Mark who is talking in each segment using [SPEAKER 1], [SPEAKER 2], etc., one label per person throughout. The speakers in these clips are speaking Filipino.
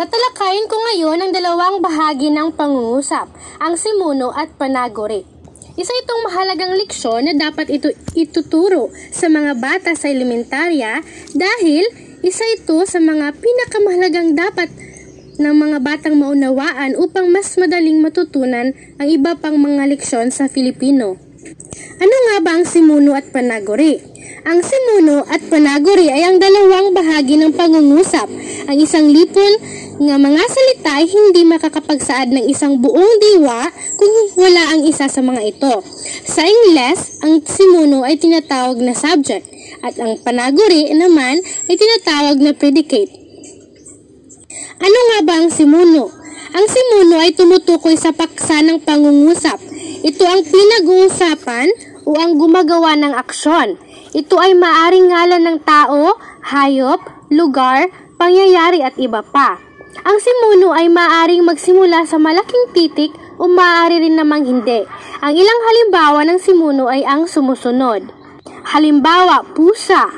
[SPEAKER 1] Tatalakayin ko ngayon ang dalawang bahagi ng pangungusap, ang simuno at panaguri. Isa itong mahalagang leksyon na dapat ito ituturo sa mga bata sa elementarya dahil isa ito sa mga pinakamahalagang dapat ng mga batang maunawaan upang mas madaling matutunan ang iba pang mga leksyon sa Filipino. Ano nga ba ang simuno at panaguri? Ang simuno at panaguri ay ang dalawang bahagi ng pangungusap. Ang isang lipon nga mga salita ay hindi makakapagsaad ng isang buong diwa kung wala ang isa sa mga ito. Sa Ingles, ang simuno ay tinatawag na subject at ang panaguri naman ay tinatawag na predicate. Ano nga ba ang simuno? Ang simuno ay tumutukoy sa paksa ng pangungusap. Ito ang pinag-uusapan o ang gumagawa ng aksyon. Ito ay maaring ngalan ng tao, hayop, lugar, pangyayari at iba pa. Ang simuno ay maaring magsimula sa malaking titik o maaari rin namang hindi. Ang ilang halimbawa ng simuno ay ang sumusunod. Halimbawa, pusa,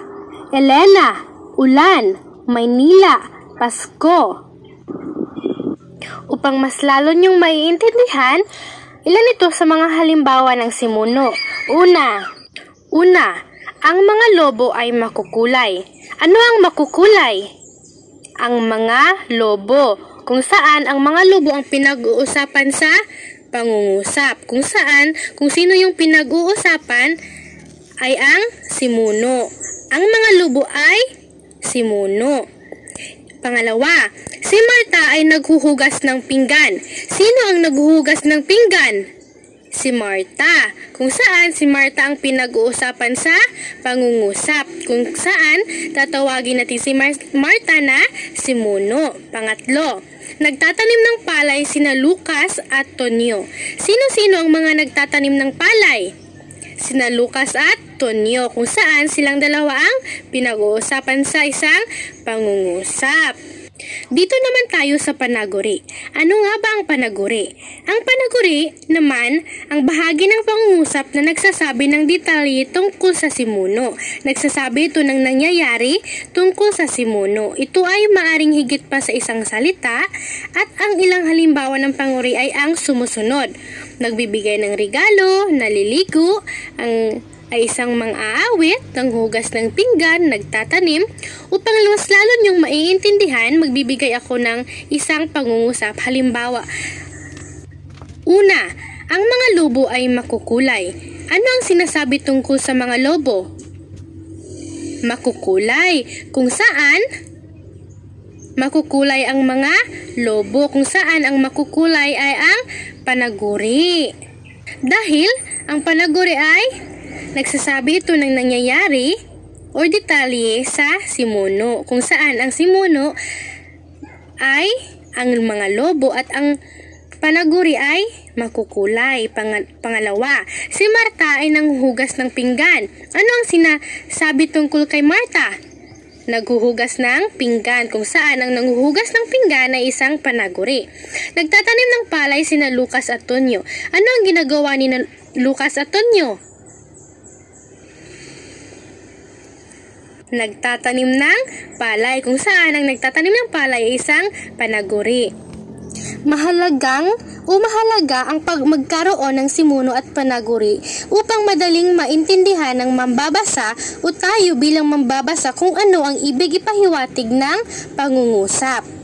[SPEAKER 1] Elena, ulan, Maynila, Pasko. Upang mas lalo niyong maiintindihan, ilan ito sa mga halimbawa ng simuno. Una, una, ang mga lobo ay makukulay. Ano ang makukulay? ang mga lobo, kung saan ang mga lobo ang pinag-uusapan sa pangungusap, kung saan kung sino yung pinag-uusapan ay ang simuno. Ang mga lobo ay simuno. Pangalawa, si Marta ay naghuhugas ng pinggan. Sino ang naghuhugas ng pinggan? si Marta, kung saan si Marta ang pinag-uusapan sa pangungusap, kung saan tatawagin natin si Mar- Marta na si Muno. Pangatlo, nagtatanim ng palay sina Lucas at Tonyo. Sino-sino ang mga nagtatanim ng palay? Sina Lucas at Tonyo, kung saan silang dalawa ang pinag-uusapan sa isang pangungusap. Dito naman tayo sa panaguri. Ano nga ba ang panaguri? Ang panaguri naman ang bahagi ng pangungusap na nagsasabi ng detalye tungkol sa simuno. Nagsasabi ito ng nangyayari tungkol sa simuno. Ito ay maaring higit pa sa isang salita at ang ilang halimbawa ng panguri ay ang sumusunod. Nagbibigay ng regalo, naliligo, ang ay isang mang-aawit, hugas ng pinggan, nagtatanim. Upang mas lalo niyong maiintindihan, magbibigay ako ng isang pangungusap. Halimbawa, una, ang mga lobo ay makukulay. Ano ang sinasabi tungkol sa mga lobo? Makukulay. Kung saan? Makukulay ang mga lobo. Kung saan ang makukulay ay ang panaguri. Dahil ang panaguri ay Nagsasabi ito ng nangyayari o detalye sa simuno kung saan ang simuno ay ang mga lobo at ang panaguri ay makukulay. Pang- pangalawa, si Marta ay nanghuhugas ng pinggan. Ano ang sinasabi tungkol kay Marta? Naghuhugas ng pinggan kung saan ang nanghuhugas ng pinggan ay isang panaguri. Nagtatanim ng palay sina Lucas at Tonyo. Ano ang ginagawa ni Lucas at Tonyo? Nagtatanim ng palay kung saan ang nagtatanim ng palay ay isang panaguri. Mahalagang o mahalaga ang pag magkaroon ng simuno at panaguri upang madaling maintindihan ng mambabasa o tayo bilang mambabasa kung ano ang ibig ipahiwatig ng pangungusap.